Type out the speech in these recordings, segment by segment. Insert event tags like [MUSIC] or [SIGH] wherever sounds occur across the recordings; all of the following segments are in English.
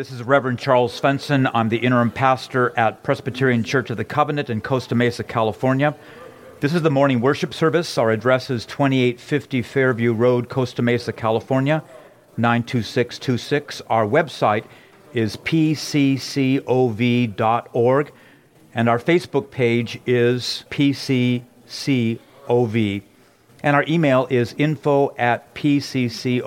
This is Reverend Charles Svensson. I'm the interim pastor at Presbyterian Church of the Covenant in Costa Mesa, California. This is the morning worship service. Our address is 2850 Fairview Road, Costa Mesa, California, 92626. Our website is pccov.org, and our Facebook page is pccov. And our email is info at pccov.org.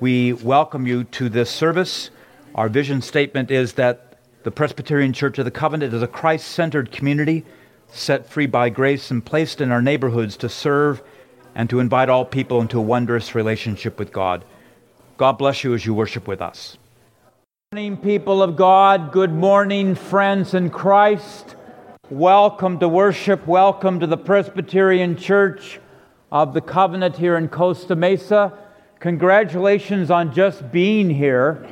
We welcome you to this service. Our vision statement is that the Presbyterian Church of the Covenant is a Christ centered community set free by grace and placed in our neighborhoods to serve and to invite all people into a wondrous relationship with God. God bless you as you worship with us. Good morning, people of God. Good morning, friends in Christ. Welcome to worship. Welcome to the Presbyterian Church of the Covenant here in Costa Mesa. Congratulations on just being here.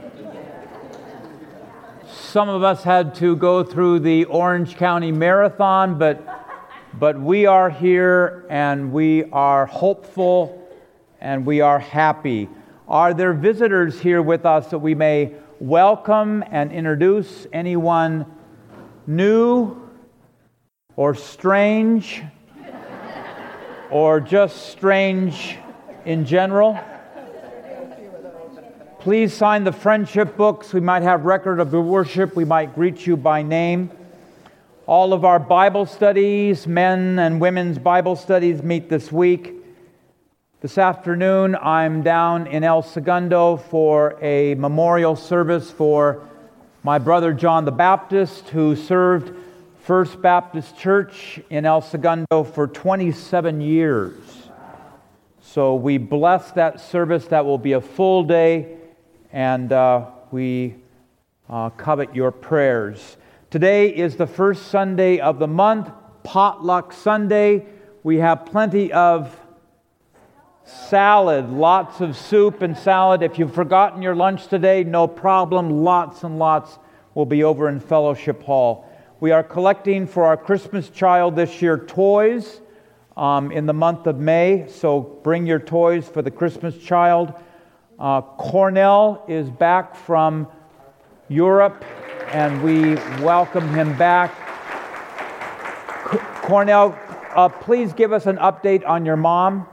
Some of us had to go through the Orange County Marathon, but, but we are here and we are hopeful and we are happy. Are there visitors here with us that we may welcome and introduce? Anyone new or strange or just strange in general? Please sign the friendship books. We might have record of your worship. We might greet you by name. All of our Bible studies, men and women's Bible studies, meet this week. This afternoon, I'm down in El Segundo for a memorial service for my brother John the Baptist, who served First Baptist Church in El Segundo for 27 years. So we bless that service. That will be a full day and uh, we uh, covet your prayers. Today is the first Sunday of the month, Potluck Sunday. We have plenty of salad, lots of soup and salad. If you've forgotten your lunch today, no problem. Lots and lots will be over in Fellowship Hall. We are collecting for our Christmas child this year toys um, in the month of May, so bring your toys for the Christmas child. Uh, Cornell is back from Europe, and we welcome him back. C- Cornell, uh, please give us an update on your mom.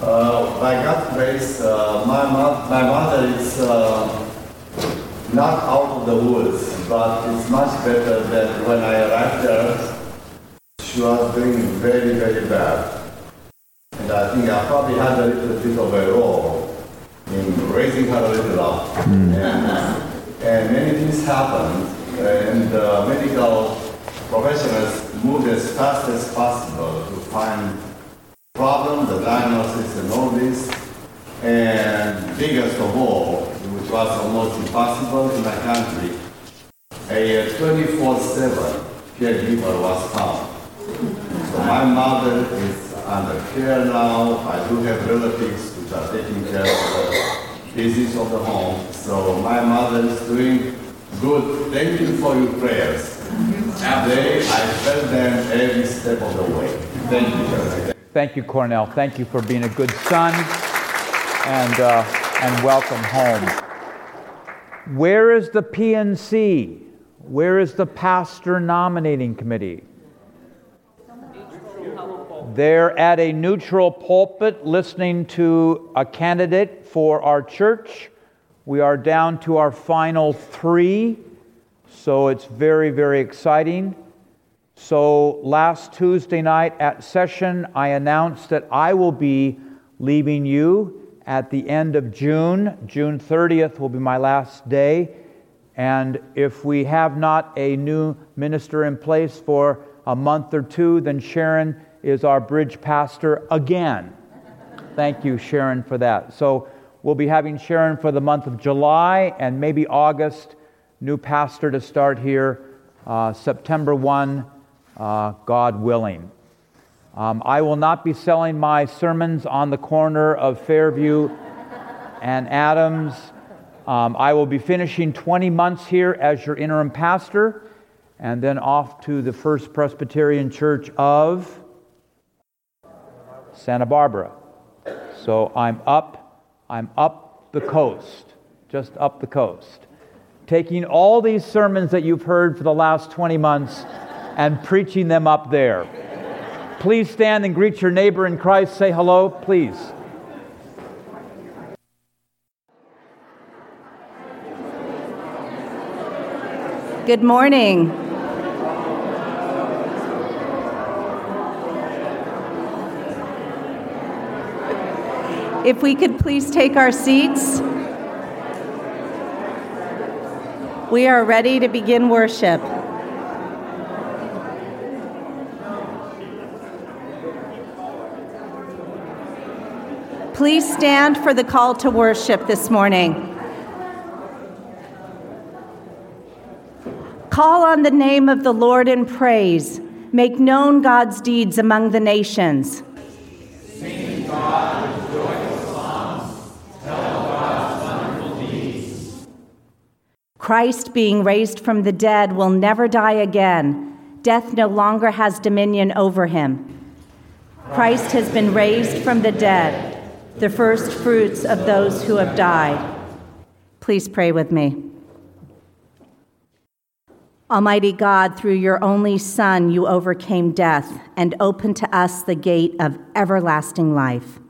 Uh, by God's grace, uh, my, mo- my mother is uh, not out of the woods, but it's much better than when I arrived there. She was doing very, very bad. I think I probably had a little bit of a role in raising her a little up. And, [LAUGHS] and many things happened, and uh, medical professionals moved as fast as possible to find problem, the diagnosis and all this. And biggest of all, which was almost impossible in my country, a 24-7 caregiver was found. So my mother is under care now. I do have relatives which are taking care of the business of the home. So my mother is doing good. Thank you for your prayers. Today I felt them every step of the way. Thank you. Thank you, Cornell. Thank you for being a good son and, uh, and welcome home. Where is the PNC? Where is the pastor nominating committee? They're at a neutral pulpit listening to a candidate for our church. We are down to our final three, so it's very, very exciting. So last Tuesday night at session, I announced that I will be leaving you at the end of June. June 30th will be my last day. And if we have not a new minister in place for a month or two, then Sharon is our bridge pastor again. Thank you, Sharon, for that. So we'll be having Sharon for the month of July and maybe August, new pastor to start here uh, September 1, uh, God willing. Um, I will not be selling my sermons on the corner of Fairview and Adams. Um, I will be finishing 20 months here as your interim pastor and then off to the First Presbyterian Church of Santa Barbara. So I'm up I'm up the coast, just up the coast, taking all these sermons that you've heard for the last 20 months and preaching them up there. Please stand and greet your neighbor in Christ. Say hello, please. Good morning. If we could please take our seats. We are ready to begin worship. Please stand for the call to worship this morning. Call on the name of the Lord in praise. Make known God's deeds among the nations. Christ, being raised from the dead, will never die again. Death no longer has dominion over him. Christ has been raised from the dead, the first fruits of those who have died. Please pray with me. Almighty God, through your only Son, you overcame death and opened to us the gate of everlasting life.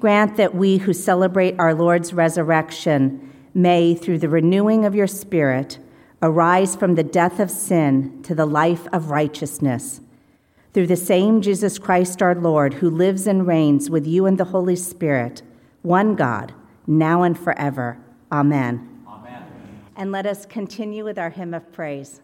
Grant that we who celebrate our Lord's resurrection may, through the renewing of your Spirit, arise from the death of sin to the life of righteousness. Through the same Jesus Christ our Lord, who lives and reigns with you in the Holy Spirit, one God, now and forever. Amen. Amen. And let us continue with our hymn of praise.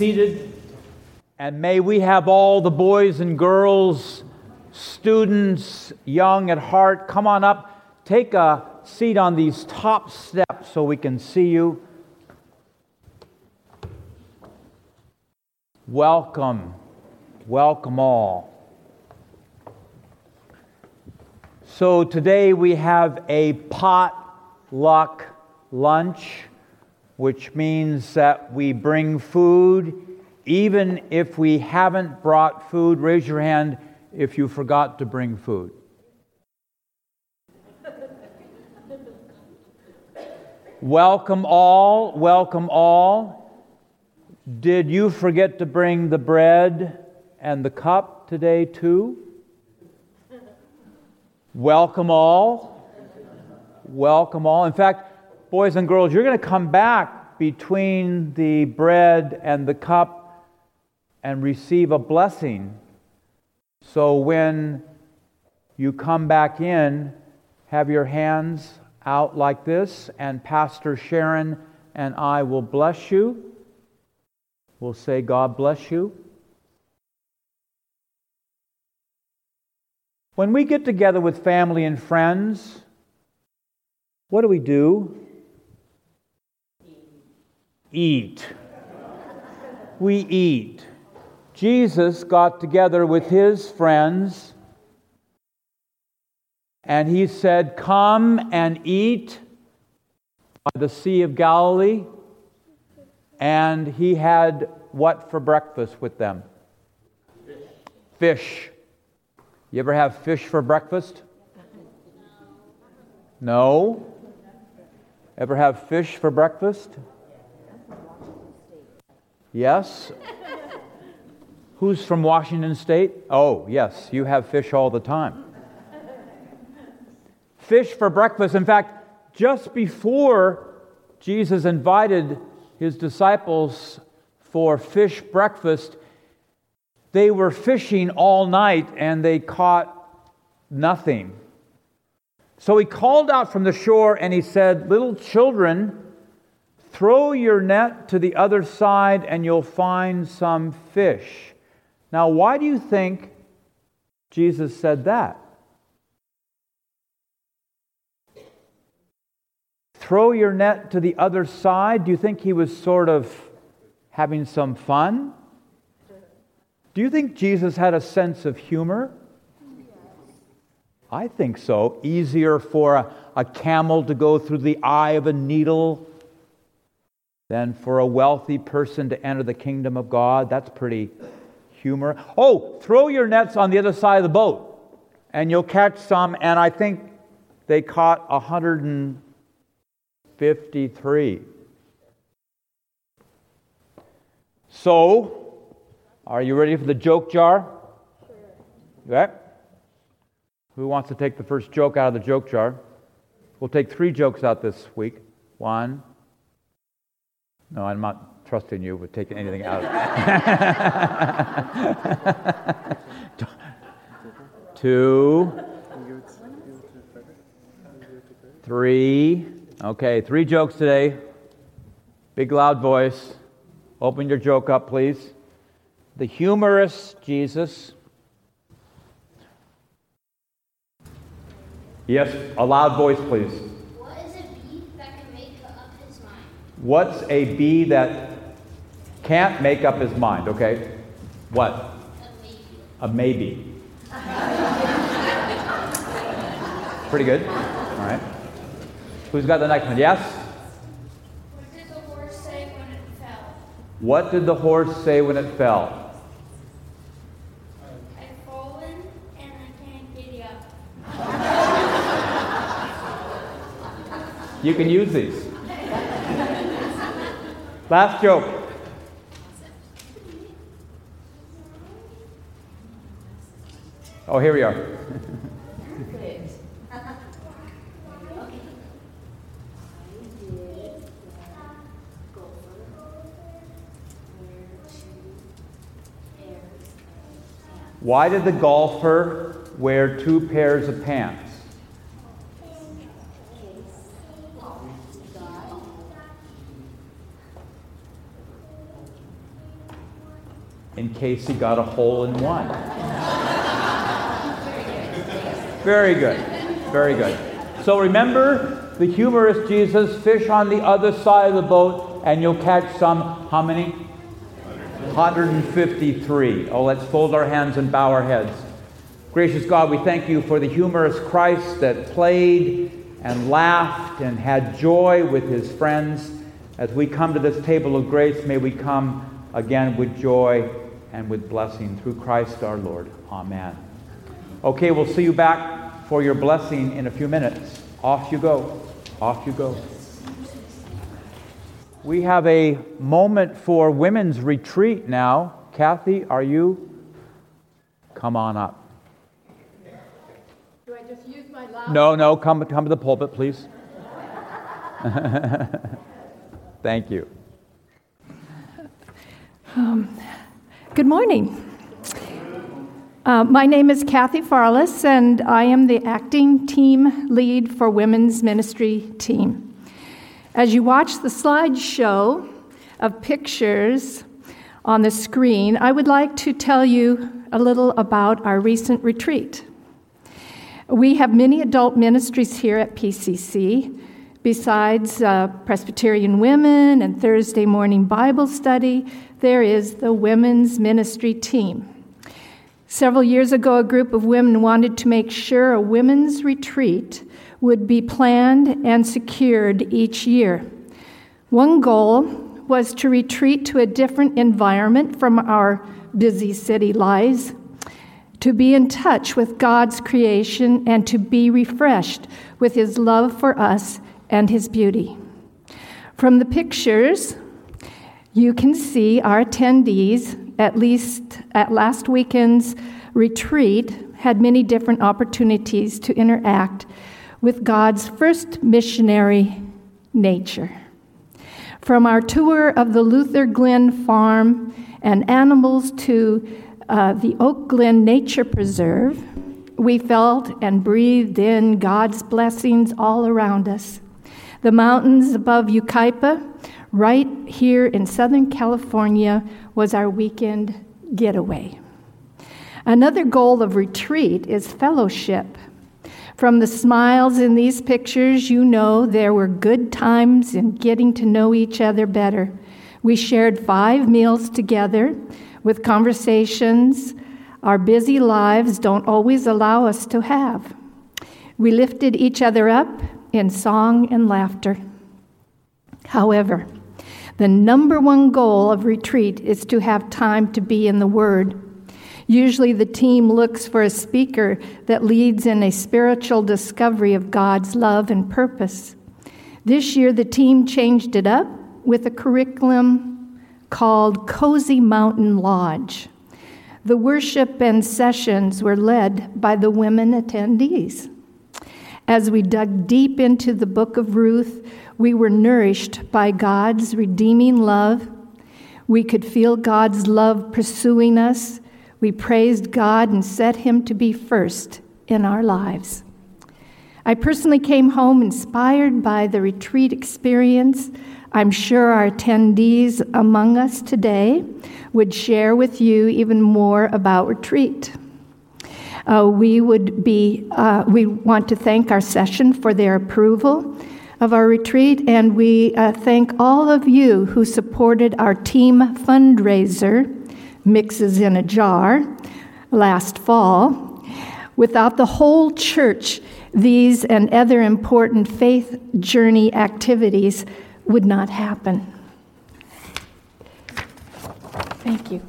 seated. And may we have all the boys and girls, students, young at heart, come on up. Take a seat on these top steps so we can see you. Welcome. Welcome all. So today we have a potluck lunch which means that we bring food even if we haven't brought food. Raise your hand if you forgot to bring food. welcome all, welcome all. Did you forget to bring the bread and the cup today, too? Welcome all. Welcome all. In fact, boys and girls, you're going to come back between the bread and the cup and receive a blessing. So when you come back in, have your hands out like this, and Pastor Sharon and I will bless you. We'll say, God bless you. When we get together with family and friends, what do we do? Eat. We eat. Jesus got together with his friends and he said, Come and eat by the Sea of Galilee. And he had what for breakfast with them? Fish. You ever have fish for breakfast? No? Ever have fish for breakfast? Yes? Who's from Washington State? Oh, yes, you have fish all the time. Fish for breakfast. In fact, just before Jesus invited his disciples for fish breakfast, they were fishing all night and they caught nothing. So he called out from the shore and he said, Little children, throw your net to the other side and you'll find some fish. Now, why do you think Jesus said that? Throw your net to the other side. Do you think he was sort of having some fun? Do you think Jesus had a sense of humor? I think so. Easier for a, a, camel to go through the eye of a needle than for a wealthy person to enter the kingdom of God. That's pretty humor. Oh, throw your nets on the other side of the boat and you'll catch some. And I think they caught 153. So, are you ready for the joke jar? Sure. Okay. Who wants to take the first joke out of the joke jar? We'll take three jokes out this week. One. No, I'm not trusting you with taking anything out. [LAUGHS] Two. Three. Okay, three jokes today. Big loud voice. Open your joke up, please the humorous Jesus. Yes, a loud voice, please. What is a bee that can make up his mind? What's a bee that can't make up his mind? Okay. What? A maybe. A [LAUGHS] maybe. Pretty good. All right. Who's got the next one? Yes? What did the horse say when it fell? What did the horse say when it fell? I've fallen and I can't get up. You can use these. Last joke. Oh, here we are. Why did the golfer wear two pairs of pants? In case he got a hole in one. Very good. Very good. So remember the humorous Jesus, fish on the other side of the boat, and you'll catch some, how many? 153. Oh, let's fold our hands and bow our heads. Gracious God, we thank you for the humorous Christ that played and laughed and had joy with his friends. As we come to this table of grace, may we come again with joy and with blessing through Christ our Lord. Amen. Okay, we'll see you back for your blessing in a few minutes. Off you go. Off you go. We have a moment for women's retreat now. Kathy, are you? Come on up. Do I just use my loud? No, no, come, come to the pulpit, please. [LAUGHS] Thank you. Um, Good morning. Uh, my name is Kathy Farless, and I am the acting team lead for Women's Ministry Team. As you watch the slideshow of pictures on the screen, I would like to tell you a little about our recent retreat. We have many adult ministries here at PCC. Besides uh, Presbyterian Women and Thursday morning Bible study, there is the Women's Ministry Team. Several years ago, a group of women wanted to make sure a women's retreat would be planned and secured each year. One goal was to retreat to a different environment from our busy city lives, to be in touch with God's creation, and to be refreshed with His love for us and His beauty. From the pictures, you can see our attendees, at least at last weekend's retreat, had many different opportunities to interact with God's first missionary, nature. From our tour of the Luther Glen farm and animals to uh, the Oak Glen Nature Preserve, we felt and breathed in God's blessings all around us. The mountains above Yucaipa, right here in Southern California, was our weekend getaway. Another goal of retreat is fellowship. From the smiles in these pictures, you know there were good times in getting to know each other better. We shared five meals together with conversations our busy lives don't always allow us to have. We lifted each other up in song and laughter. However, the number one goal of retreat is to have time to be in the Word. Usually, the team looks for a speaker that leads in a spiritual discovery of God's love and purpose. This year, the team changed it up with a curriculum called Cozy Mountain Lodge. The worship and sessions were led by the women attendees. As we dug deep into the book of Ruth, we were nourished by God's redeeming love. We could feel God's love pursuing us we praised God and set Him to be first in our lives. I personally came home inspired by the retreat experience. I'm sure our attendees among us today would share with you even more about retreat. Uh, we would be, uh, we want to thank our session for their approval of our retreat, and we uh, thank all of you who supported our team fundraiser mixes in a jar last fall. Without the whole church, these and other important faith journey activities would not happen. Thank you.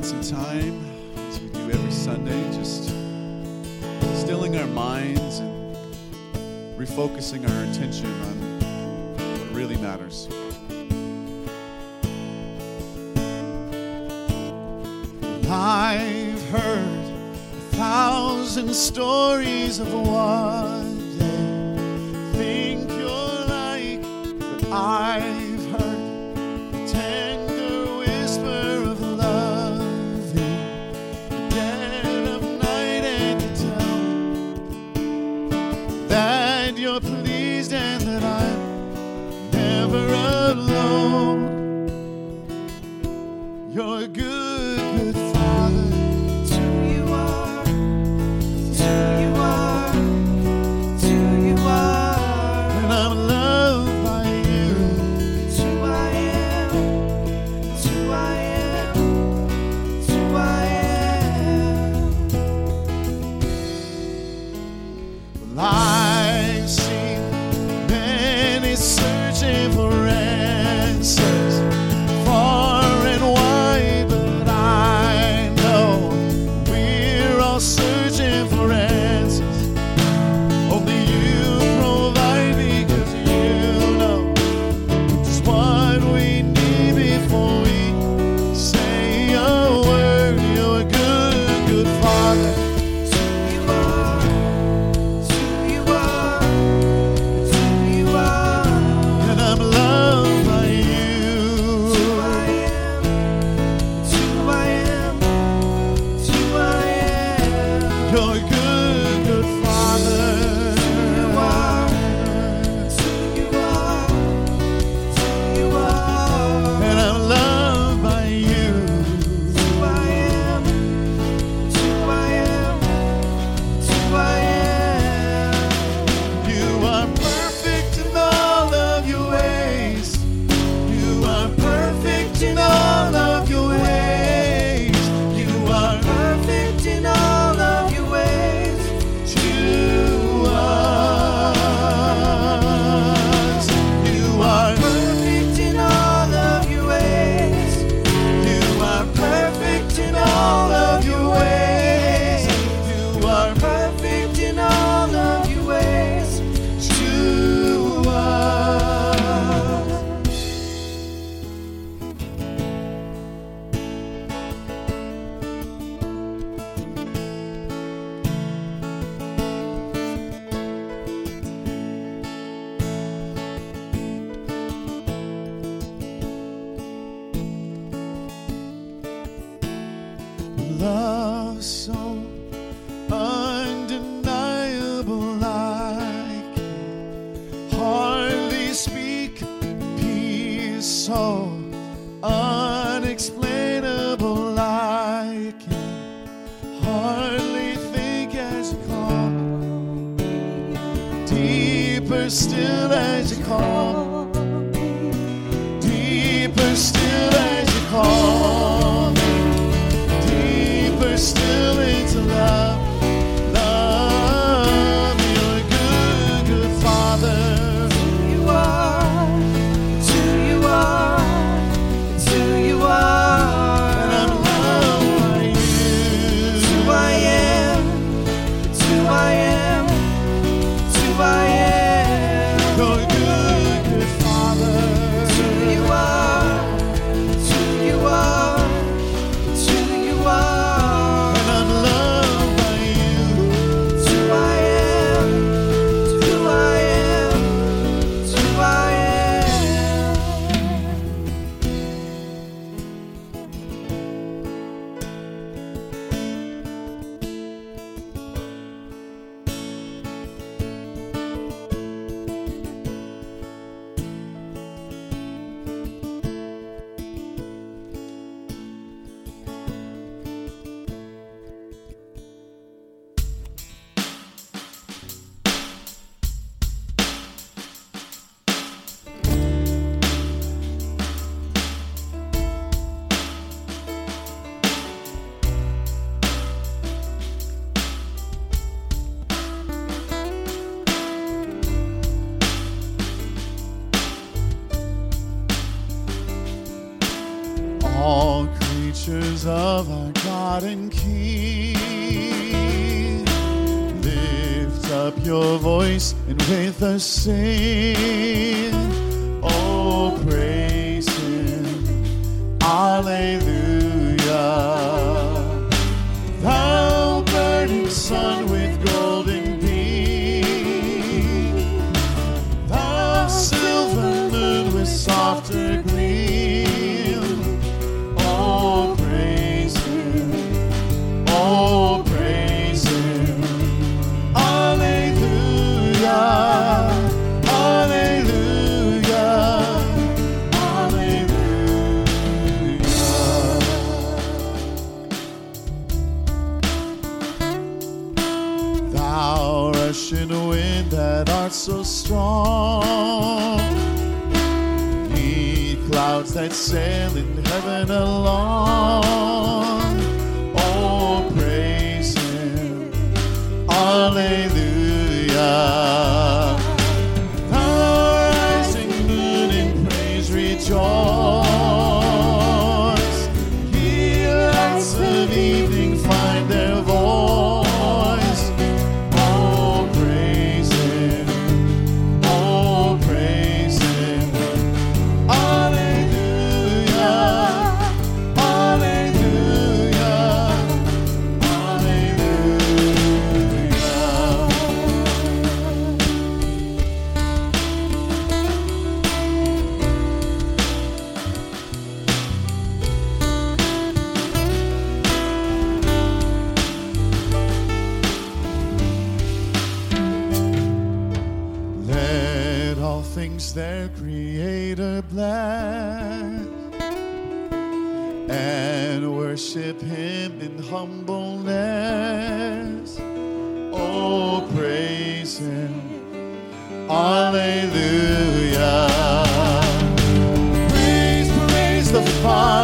Spend some time, as we do every Sunday, just stilling our minds and refocusing our attention on what really matters. I've heard a thousand stories of what they think you're like, but I've sing. things their Creator bless and worship Him in humbleness. Oh, praise Him. Alleluia. Praise, praise the Father.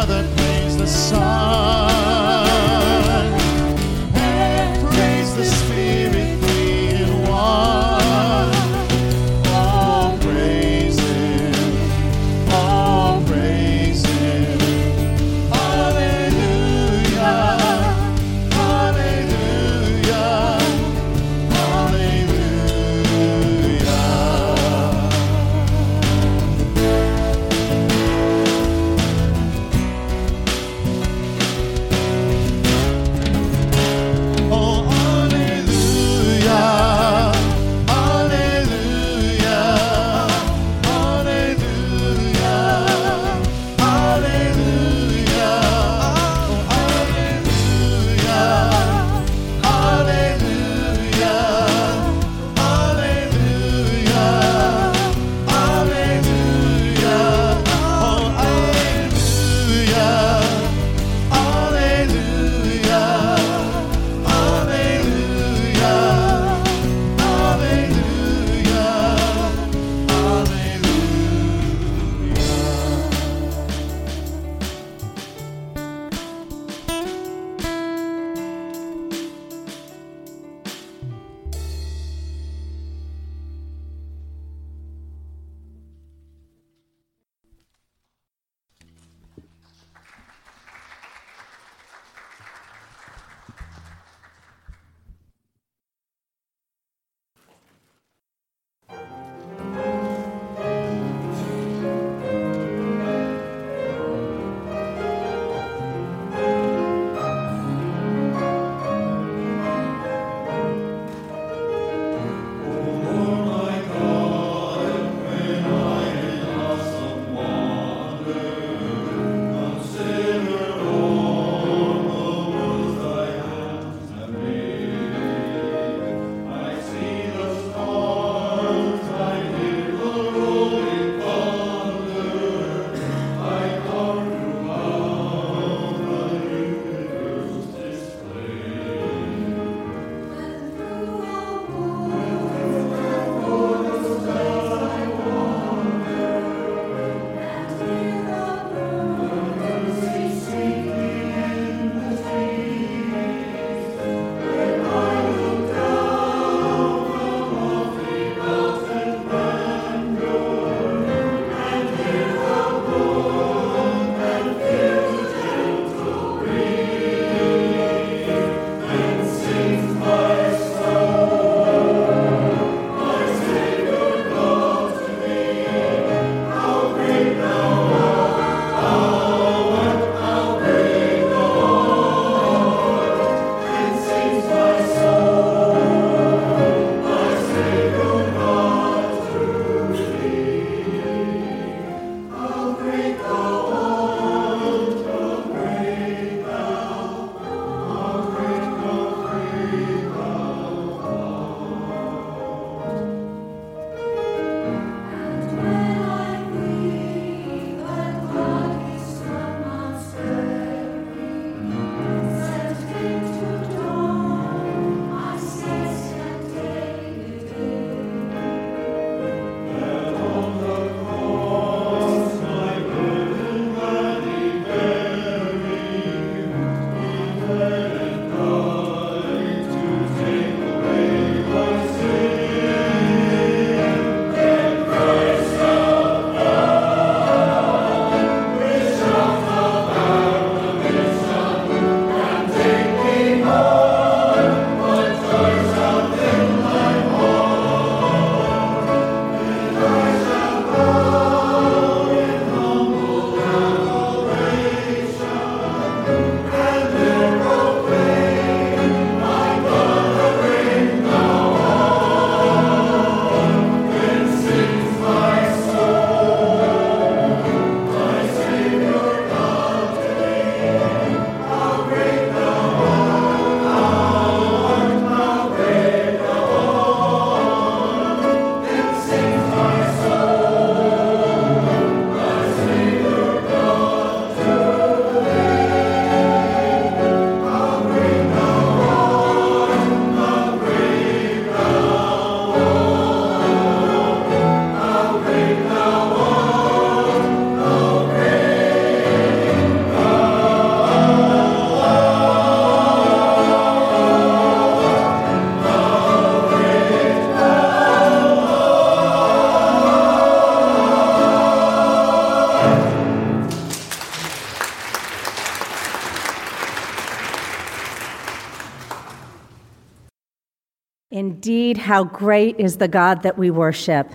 How great is the God that we worship.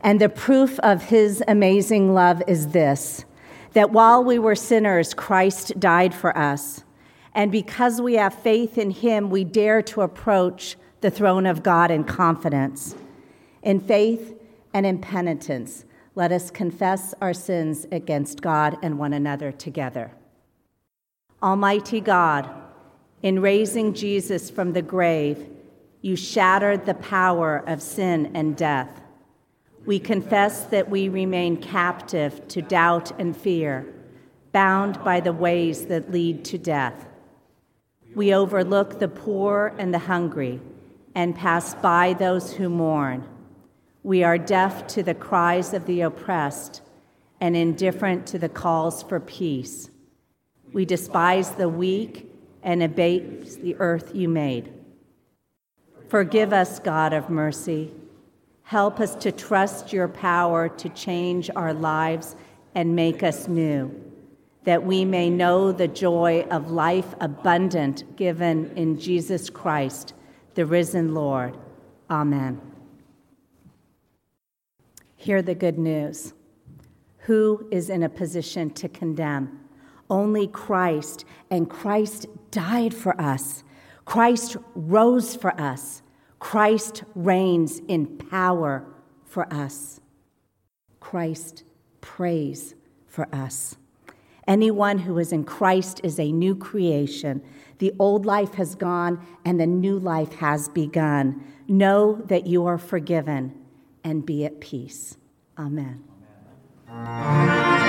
And the proof of his amazing love is this that while we were sinners, Christ died for us. And because we have faith in him, we dare to approach the throne of God in confidence. In faith and in penitence, let us confess our sins against God and one another together. Almighty God, in raising Jesus from the grave, you shattered the power of sin and death. We confess that we remain captive to doubt and fear, bound by the ways that lead to death. We overlook the poor and the hungry and pass by those who mourn. We are deaf to the cries of the oppressed and indifferent to the calls for peace. We despise the weak and abase the earth you made. Forgive us, God of mercy. Help us to trust your power to change our lives and make us new, that we may know the joy of life abundant given in Jesus Christ, the risen Lord. Amen. Hear the good news. Who is in a position to condemn? Only Christ, and Christ died for us. Christ rose for us. Christ reigns in power for us. Christ prays for us. Anyone who is in Christ is a new creation. The old life has gone and the new life has begun. Know that you are forgiven and be at peace. Amen. Please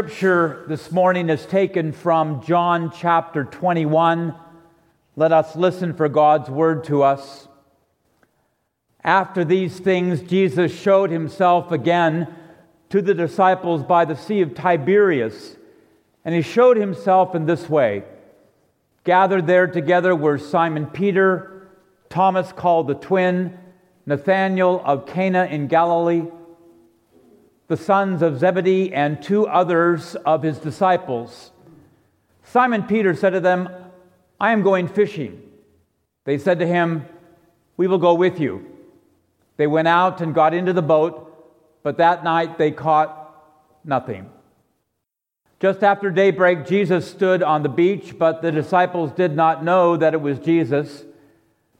scripture this morning is taken from John chapter 21. Let us listen for God's word to us. After these things, Jesus showed himself again to the disciples by the Sea of Tiberias, and he showed himself in this way. Gathered there together were Simon Peter, Thomas called the twin, Nathanael of Cana in Galilee, the sons of Zebedee, and two others of his disciples. Simon Peter said to them, I am going fishing. They said to him, We will go with you. They went out and got into the boat, but that night they caught nothing. Just after daybreak, Jesus stood on the beach, but the disciples did not know that it was Jesus.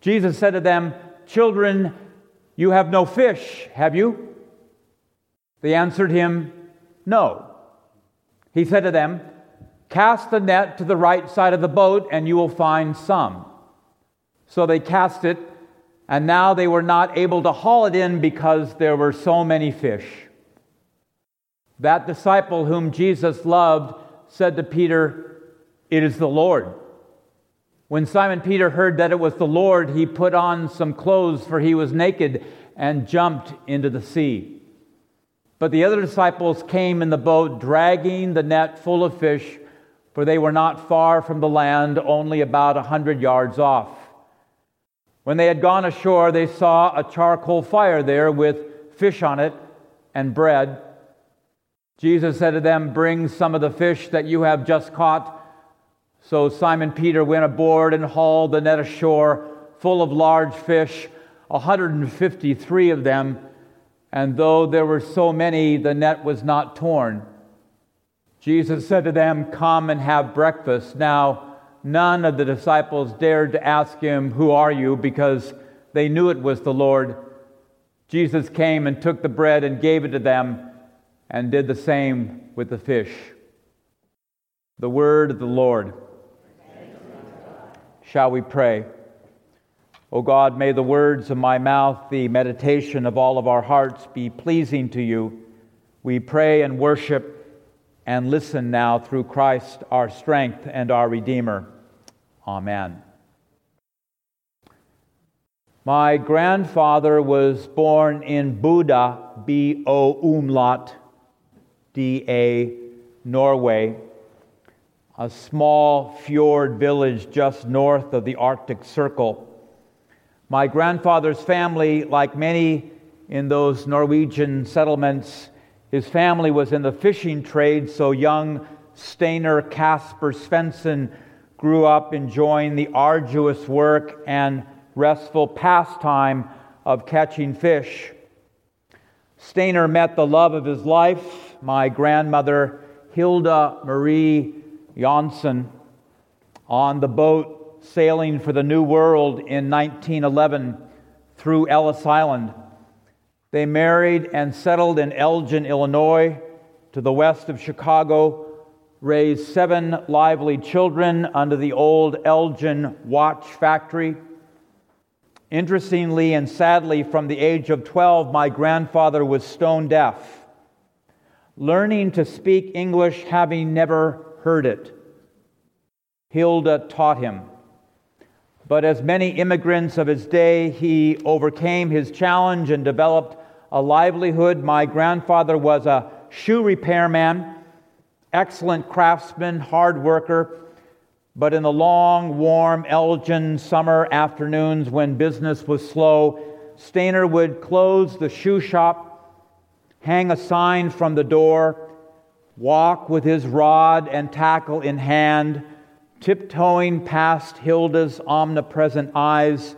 Jesus said to them, Children, you have no fish, have you? They answered him, No. He said to them, Cast the net to the right side of the boat, and you will find some. So they cast it, and now they were not able to haul it in because there were so many fish. That disciple whom Jesus loved said to Peter, It is the Lord. When Simon Peter heard that it was the Lord, he put on some clothes, for he was naked, and jumped into the sea. But the other disciples came in the boat, dragging the net full of fish, for they were not far from the land, only about a hundred yards off. When they had gone ashore, they saw a charcoal fire there with fish on it and bread. Jesus said to them, Bring some of the fish that you have just caught. So Simon Peter went aboard and hauled the net ashore, full of large fish, 153 of them. And though there were so many, the net was not torn. Jesus said to them, Come and have breakfast. Now, none of the disciples dared to ask him, Who are you? because they knew it was the Lord. Jesus came and took the bread and gave it to them, and did the same with the fish. The word of the Lord. Shall we pray? O God, may the words of my mouth, the meditation of all of our hearts be pleasing to you. We pray and worship and listen now through Christ, our strength and our Redeemer. Amen. My grandfather was born in Buda, B O umlaut, D A, Norway, a small fjord village just north of the Arctic Circle. My grandfather's family, like many in those Norwegian settlements, his family was in the fishing trade, so young Stainer Casper Svensson grew up enjoying the arduous work and restful pastime of catching fish. Stainer met the love of his life, my grandmother Hilda Marie Janssen, on the boat sailing for the New World in 1911 through Ellis Island. They married and settled in Elgin, Illinois, to the west of Chicago, raised seven lively children under the old Elgin watch factory. Interestingly and sadly, from the age of 12, my grandfather was stone deaf, learning to speak English having never heard it. Hilda taught him. But as many immigrants of his day, he overcame his challenge and developed a livelihood. My grandfather was a shoe repairman, excellent craftsman, hard worker. But in the long, warm Elgin summer afternoons when business was slow, Stainer would close the shoe shop, hang a sign from the door, walk with his rod and tackle in hand, tiptoeing past Hilda's omnipresent eyes,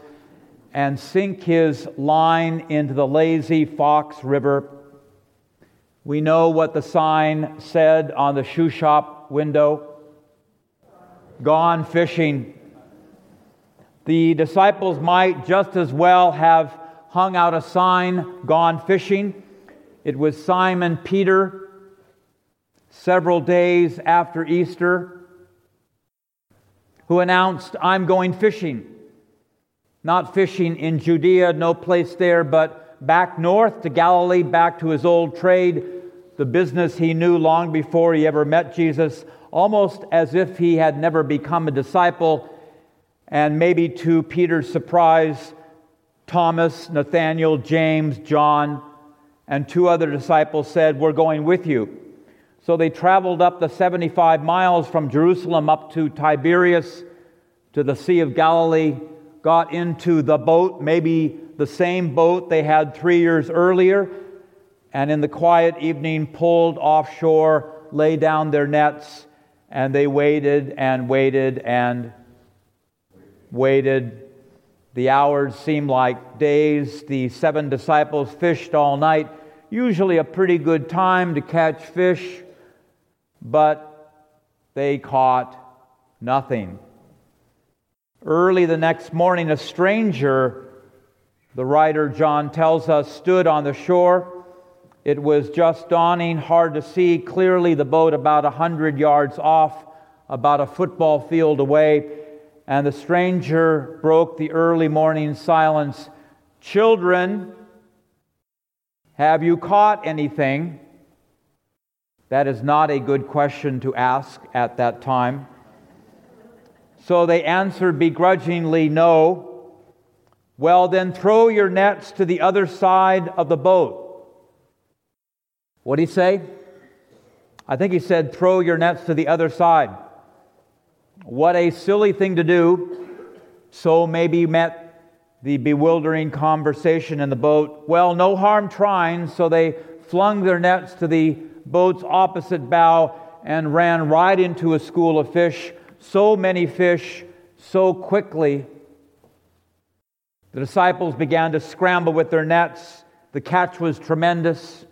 and sink his line into the lazy Fox River. We know what the sign said on the shoe shop window gone fishing. The disciples might just as well have hung out a sign, gone fishing. It was Simon Peter, several days after Easter, who announced, I'm going fishing. Not fishing in Judea, no place there, but back north to Galilee, back to his old trade, the business he knew long before he ever met Jesus almost as if he had never become a disciple. And maybe to Peter's surprise, Thomas, Nathaniel, James, John, and two other disciples said, We're going with you. So they traveled up the 75 miles from Jerusalem up to Tiberias to the Sea of Galilee, got into the boat, maybe the same boat they had three years earlier, and in the quiet evening pulled offshore, lay down their nets, and they waited and waited and waited. The hours seemed like days. The seven disciples fished all night, usually a pretty good time to catch fish, but they caught nothing. Early the next morning, a stranger, the writer John tells us, stood on the shore. It was just dawning, hard to see clearly the boat about a hundred yards off, about a football field away, and the stranger broke the early morning silence. Children, have you caught anything? That is not a good question to ask at that time. So they answered begrudgingly, No. Well, then throw your nets to the other side of the boat. What did he say? I think he said, throw your nets to the other side. What a silly thing to do. So maybe met the bewildering conversation in the boat. Well, no harm trying, so they flung their nets to the boat's opposite bow and ran right into a school of fish. So many fish, so quickly. The disciples began to scramble with their nets. The catch was tremendous.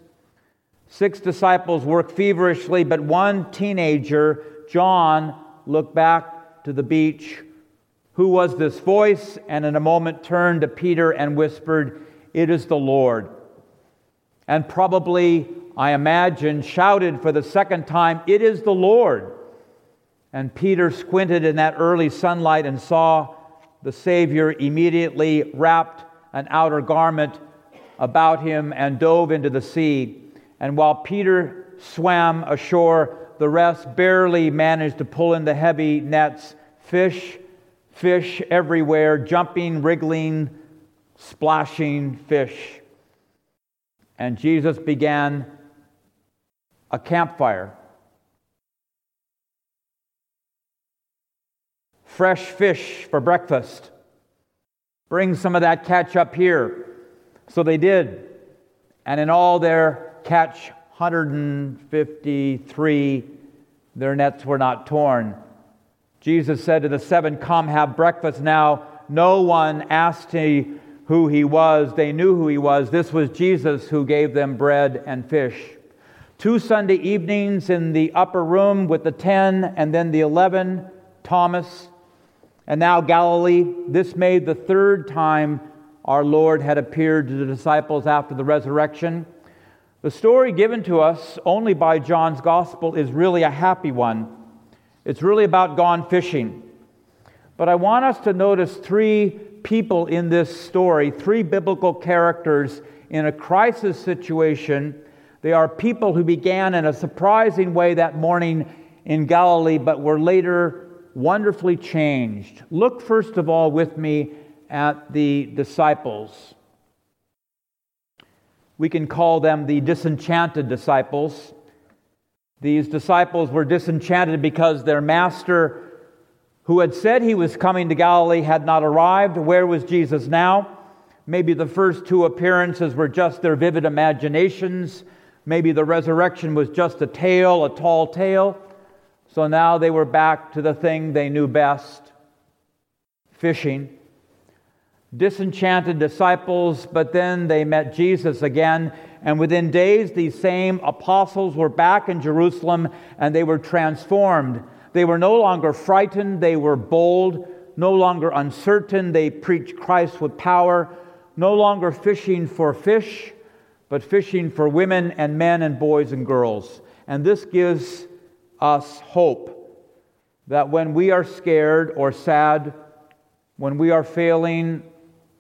Six disciples worked feverishly, but one teenager, John, looked back to the beach. Who was this voice? And in a moment turned to Peter and whispered, It is the Lord. And probably, I imagine, shouted for the second time, It is the Lord. And Peter squinted in that early sunlight and saw the Savior immediately wrapped an outer garment about him and dove into the sea. And while Peter swam ashore, the rest barely managed to pull in the heavy nets. Fish, fish everywhere, jumping, wriggling, splashing fish. And Jesus began a campfire. Fresh fish for breakfast. Bring some of that catch up here. So they did. And in all their catch, 153, their nets were not torn. Jesus said to the seven, Come, have breakfast now. No one asked me who he was. They knew who he was. This was Jesus who gave them bread and fish. Two Sunday evenings in the upper room with the ten and then the eleven, Thomas, and now Galilee. This made the third time our Lord had appeared to the disciples after the resurrection. The story given to us only by John's gospel is really a happy one. It's really about gone fishing. But I want us to notice three people in this story, three biblical characters in a crisis situation. They are people who began in a surprising way that morning in Galilee, but were later wonderfully changed. Look first of all with me at the disciples. We can call them the disenchanted disciples. These disciples were disenchanted because their master, who had said he was coming to Galilee, had not arrived. Where was Jesus now? Maybe the first two appearances were just their vivid imaginations. Maybe the resurrection was just a tale, a tall tale. So now they were back to the thing they knew best fishing disenchanted disciples, but then they met Jesus again. And within days, these same apostles were back in Jerusalem and they were transformed. They were no longer frightened, they were bold, no longer uncertain. They preached Christ with power, no longer fishing for fish, but fishing for women and men and boys and girls. And this gives us hope that when we are scared or sad, when we are failing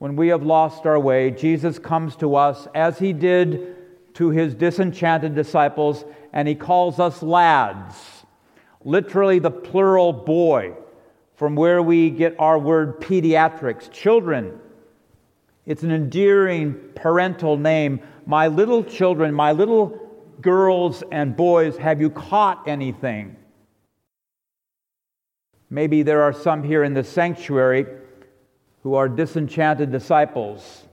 when we have lost our way, Jesus comes to us as he did to his disenchanted disciples, and he calls us lads, literally the plural boy, from where we get our word pediatrics, children. It's an endearing parental name. My little children, my little girls and boys, have you caught anything? Maybe there are some here in the sanctuary who are disenchanted disciples,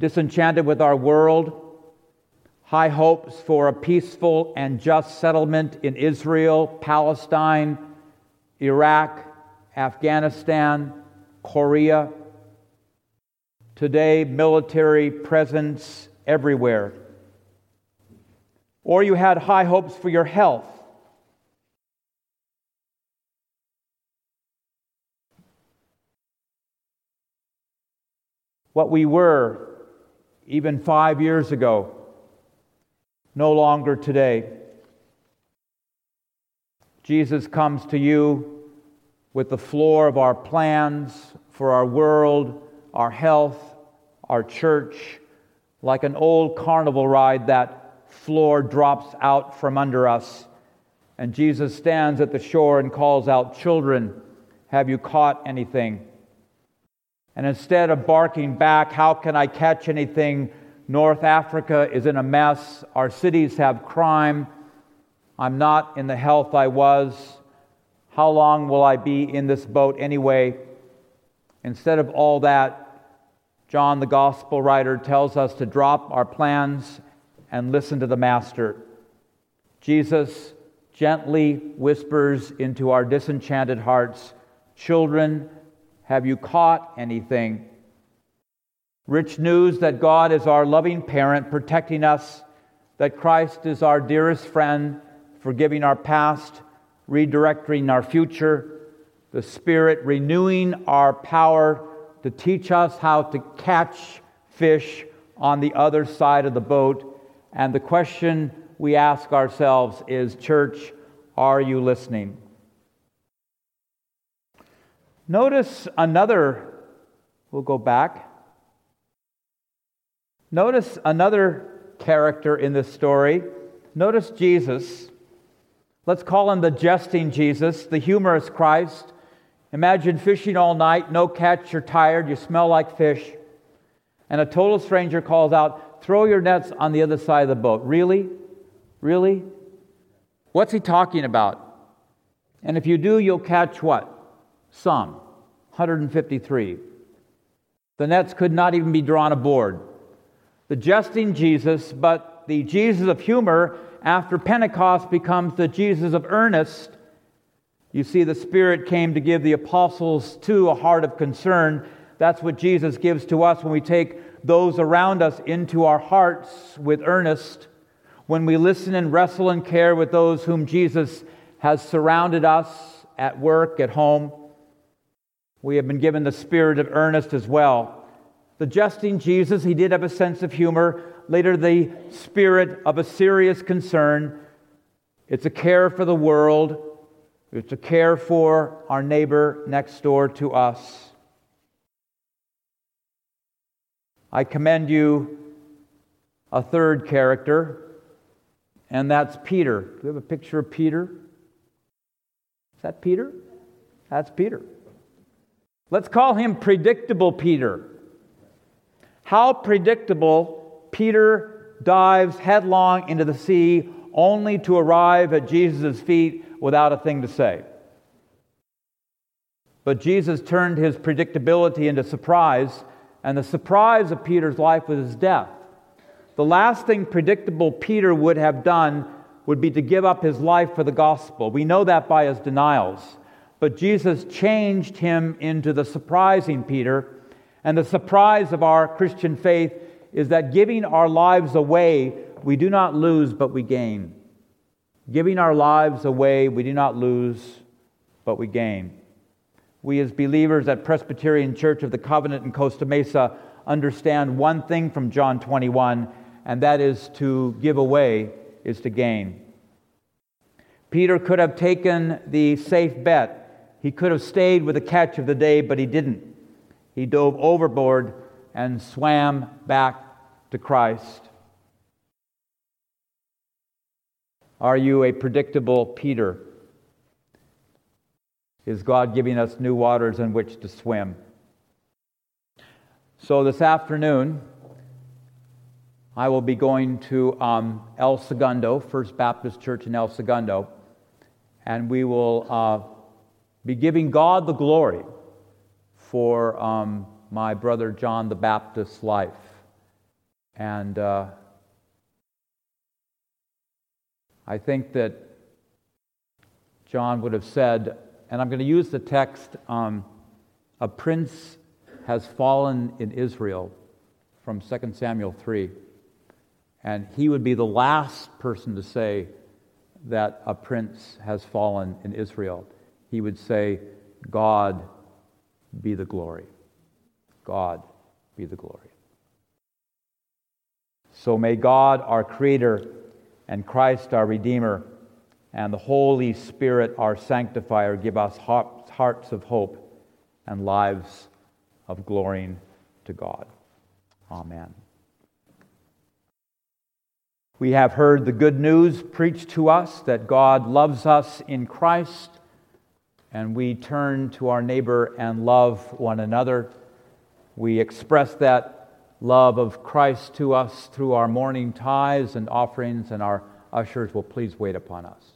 disenchanted with our world, high hopes for a peaceful and just settlement in Israel, Palestine, Iraq, Afghanistan, Korea. Today, military presence everywhere. Or you had high hopes for your health what we were even five years ago, no longer today. Jesus comes to you with the floor of our plans for our world, our health, our church. Like an old carnival ride, that floor drops out from under us. And Jesus stands at the shore and calls out, Children, have you caught anything? And instead of barking back, How can I catch anything? North Africa is in a mess. Our cities have crime. I'm not in the health I was. How long will I be in this boat anyway? Instead of all that, John, the gospel writer, tells us to drop our plans and listen to the Master. Jesus gently whispers into our disenchanted hearts Children, have you caught anything? Rich news that God is our loving parent, protecting us, that Christ is our dearest friend, forgiving our past, redirecting our future, the Spirit renewing our power to teach us how to catch fish on the other side of the boat. And the question we ask ourselves is Church, are you listening? Notice another, we'll go back. Notice another character in this story. Notice Jesus. Let's call him the jesting Jesus, the humorous Christ. Imagine fishing all night, no catch, you're tired, you smell like fish, and a total stranger calls out, Throw your nets on the other side of the boat. Really? Really? What's he talking about? And if you do, you'll catch what? Some. 153. The nets could not even be drawn aboard. The jesting Jesus, but the Jesus of humor after Pentecost becomes the Jesus of earnest. You see, the Spirit came to give the apostles, too, a heart of concern. That's what Jesus gives to us when we take those around us into our hearts with earnest, when we listen and wrestle and care with those whom Jesus has surrounded us at work, at home. We have been given the spirit of earnest as well. The jesting Jesus, he did have a sense of humor. Later, the spirit of a serious concern. It's a care for the world, it's to care for our neighbor next door to us. I commend you a third character, and that's Peter. Do we have a picture of Peter? Is that Peter? That's Peter. Let's call him predictable Peter. How predictable Peter dives headlong into the sea only to arrive at Jesus' feet without a thing to say. But Jesus turned his predictability into surprise, and the surprise of Peter's life was his death. The last thing predictable Peter would have done would be to give up his life for the gospel. We know that by his denials. But Jesus changed him into the surprising Peter. And the surprise of our Christian faith is that giving our lives away, we do not lose, but we gain. Giving our lives away, we do not lose, but we gain. We, as believers at Presbyterian Church of the Covenant in Costa Mesa, understand one thing from John 21, and that is to give away is to gain. Peter could have taken the safe bet he could have stayed with the catch of the day, but he didn't. He dove overboard and swam back to Christ. Are you a predictable Peter? Is God giving us new waters in which to swim? So, this afternoon, I will be going to um, El Segundo, First Baptist Church in El Segundo, and we will. Uh, be giving God the glory for um, my brother John the Baptist's life. And uh, I think that John would have said, and I'm going to use the text um, a prince has fallen in Israel from 2 Samuel 3. And he would be the last person to say that a prince has fallen in Israel he would say, God be the glory. God be the glory. So may God, our Creator, and Christ, our Redeemer, and the Holy Spirit, our Sanctifier, give us hearts of hope and lives of glorying to God. Amen. We have heard the good news preached to us that God loves us in Christ and we turn to our neighbor and love one another. We express that love of Christ to us through our morning tithes and offerings, and our ushers will please wait upon us.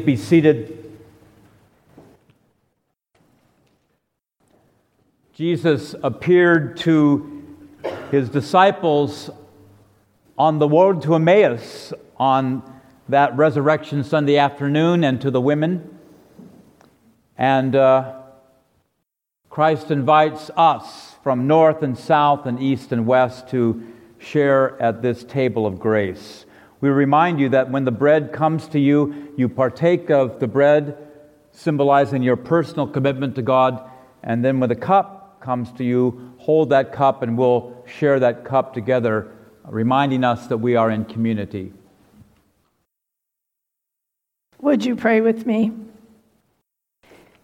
Please be seated. Jesus appeared to his disciples on the road to Emmaus on that resurrection Sunday afternoon and to the women. And uh, Christ invites us from north and south and east and west to share at this table of grace. We remind you that when the bread comes to you, you partake of the bread, symbolizing your personal commitment to God, and then when the cup comes to you, hold that cup and we'll share that cup together, reminding us that we are in community. Would you pray with me?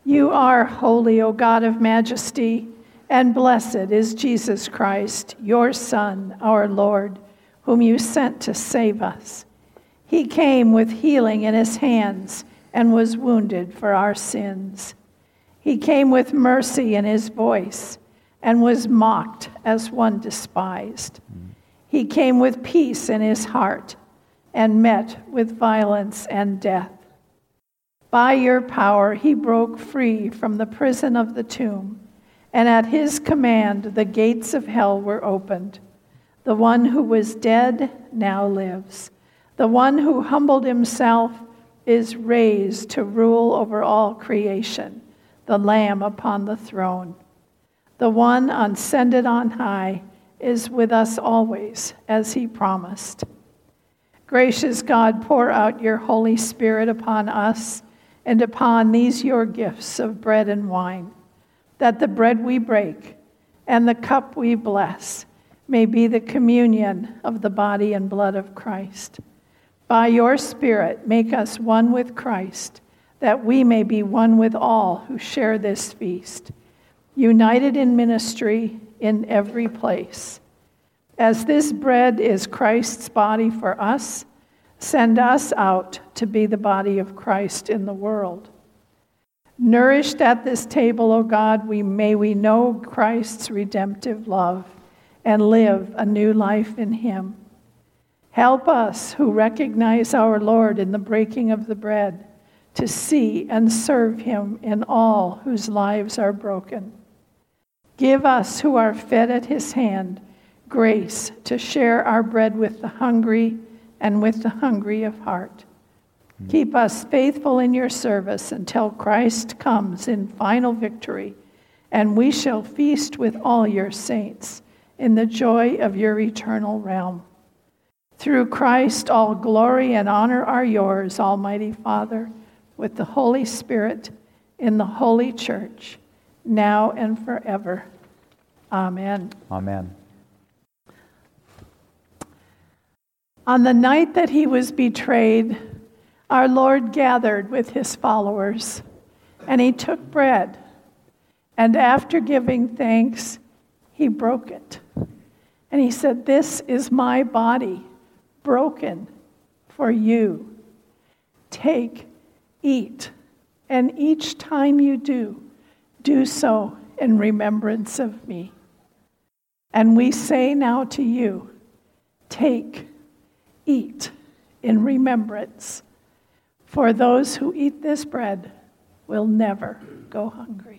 You are holy, O God of majesty, and blessed is Jesus Christ, your Son, our Lord, whom you sent to save us. He came with healing in his hands and was wounded for our sins. He came with mercy in his voice and was mocked as one despised. He came with peace in his heart and met with violence and death. By your power, he broke free from the prison of the tomb, and at his command, the gates of hell were opened. The one who was dead now lives. The one who humbled himself is raised to rule over all creation, the Lamb upon the throne. The one ascended on high is with us always, as he promised. Gracious God, pour out your Holy Spirit upon us and upon these your gifts of bread and wine, that the bread we break and the cup we bless may be the communion of the body and blood of Christ. By your Spirit, make us one with Christ, that we may be one with all who share this feast, united in ministry in every place. As this bread is Christ's body for us, Send us out to be the body of Christ in the world. Nourished at this table, O God, we may we know Christ's redemptive love and live a new life in him. Help us who recognize our Lord in the breaking of the bread to see and serve him in all whose lives are broken. Give us who are fed at his hand grace to share our bread with the hungry and with the hungry of heart. Hmm. Keep us faithful in your service until Christ comes in final victory, and we shall feast with all your saints in the joy of your eternal realm. Through Christ, all glory and honor are yours, Almighty Father, with the Holy Spirit in the holy church, now and forever. Amen. Amen. On the night that he was betrayed, our Lord gathered with his followers, and he took bread, and after giving thanks, he broke it. And he said, This is my body, broken for you. Take, eat, and each time you do, do so in remembrance of me. And we say now to you, Take, eat in remembrance. For those who eat this bread will never go hungry.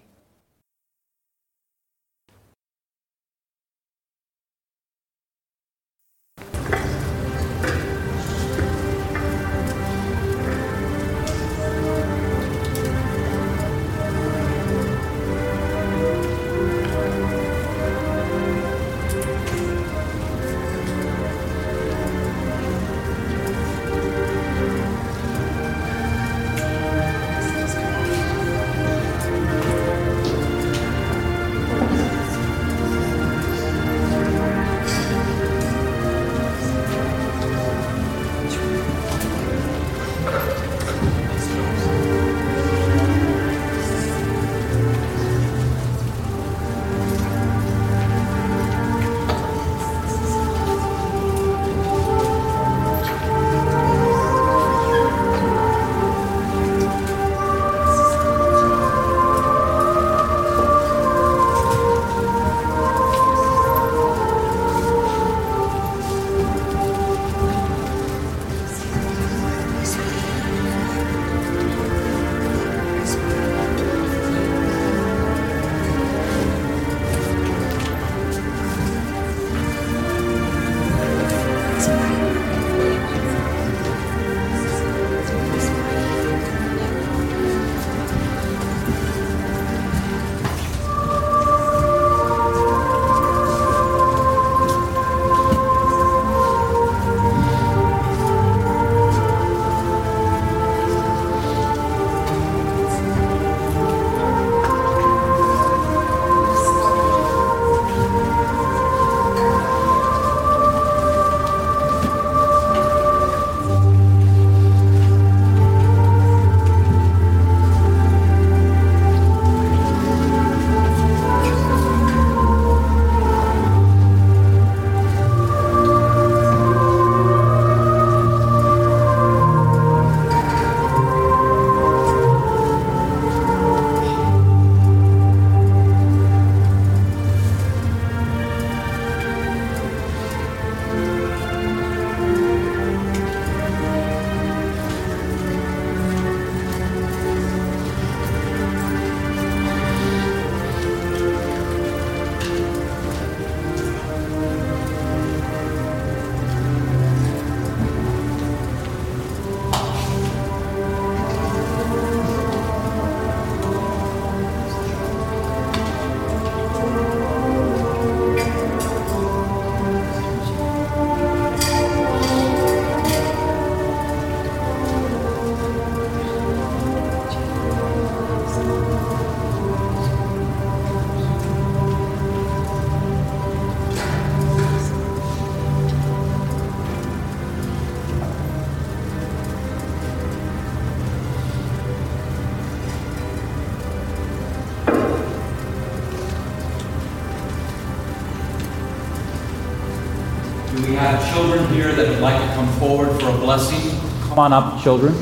That would like to come forward for a blessing, come on up, children.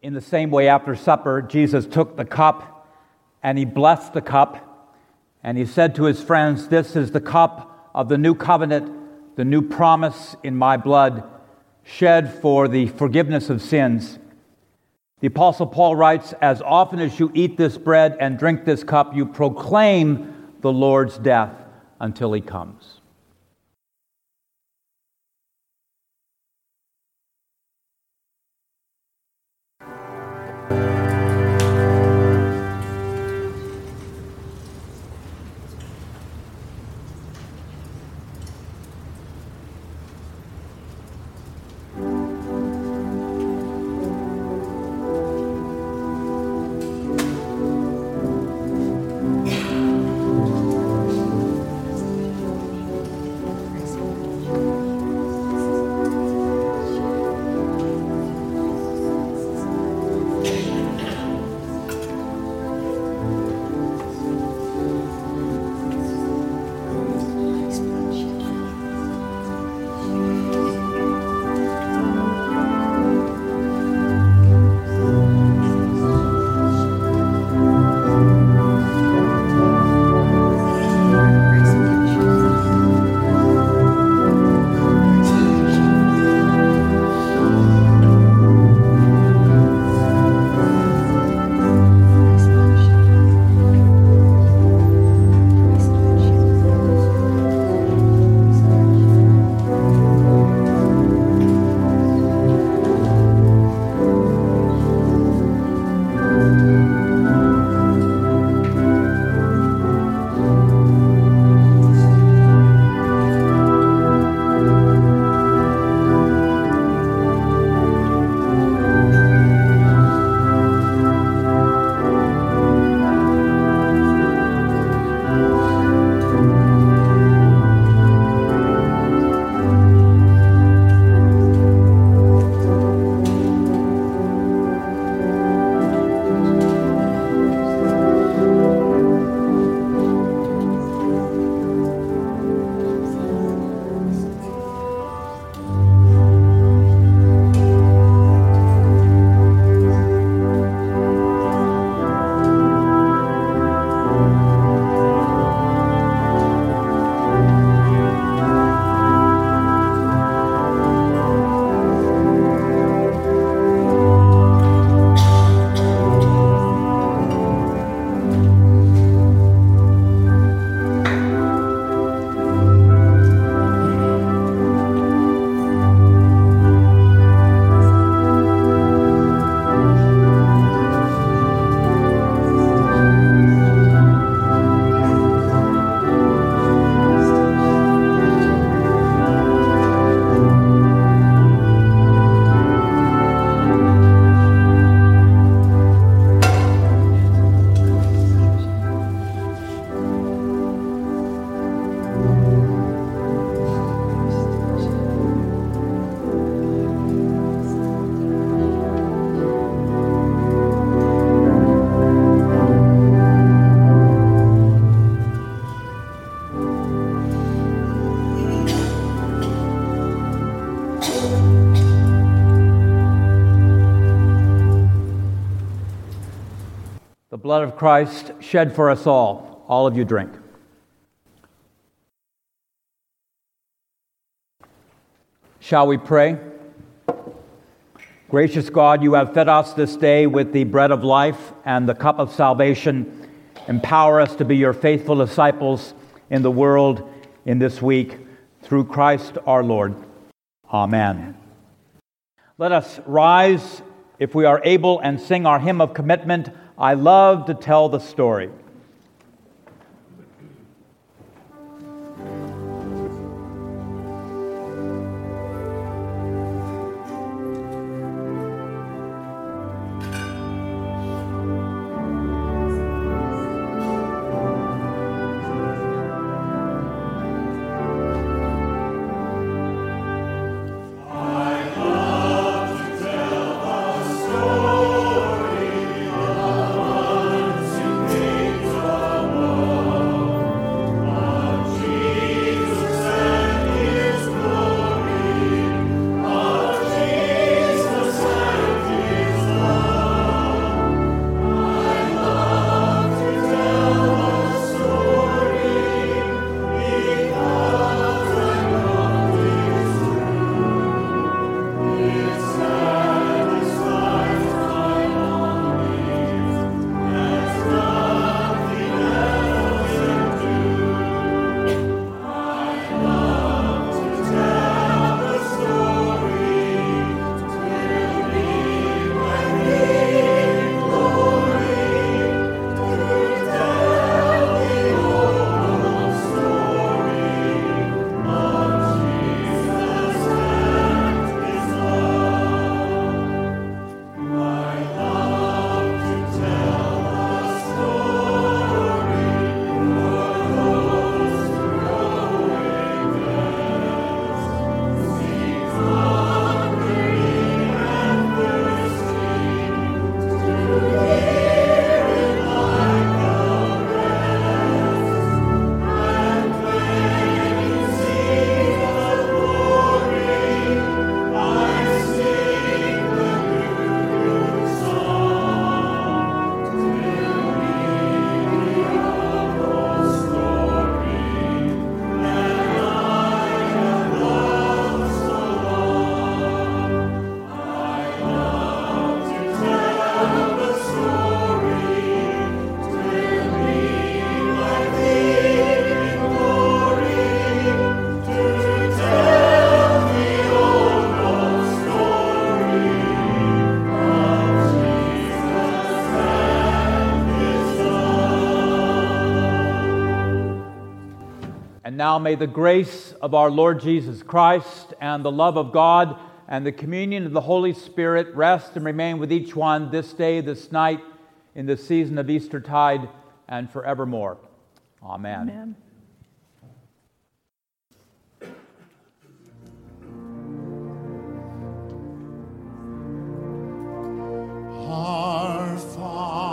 In the same way, after supper, Jesus took the cup and he blessed the cup and he said to his friends, This is the cup of the new covenant, the new promise in my blood, shed for the forgiveness of sins. The Apostle Paul writes, As often as you eat this bread and drink this cup, you proclaim the Lord's death until he comes. Of Christ shed for us all. All of you drink. Shall we pray? Gracious God, you have fed us this day with the bread of life and the cup of salvation. Empower us to be your faithful disciples in the world in this week through Christ our Lord. Amen. Let us rise, if we are able, and sing our hymn of commitment. I love to tell the story. Now may the grace of our Lord Jesus Christ and the love of God and the communion of the Holy Spirit rest and remain with each one this day, this night, in the season of Eastertide, and forevermore. Amen. Amen. Our Father,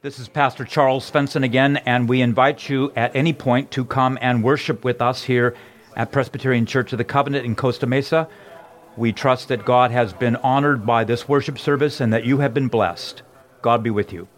This is Pastor Charles Svensson again, and we invite you at any point to come and worship with us here at Presbyterian Church of the Covenant in Costa Mesa. We trust that God has been honored by this worship service and that you have been blessed. God be with you.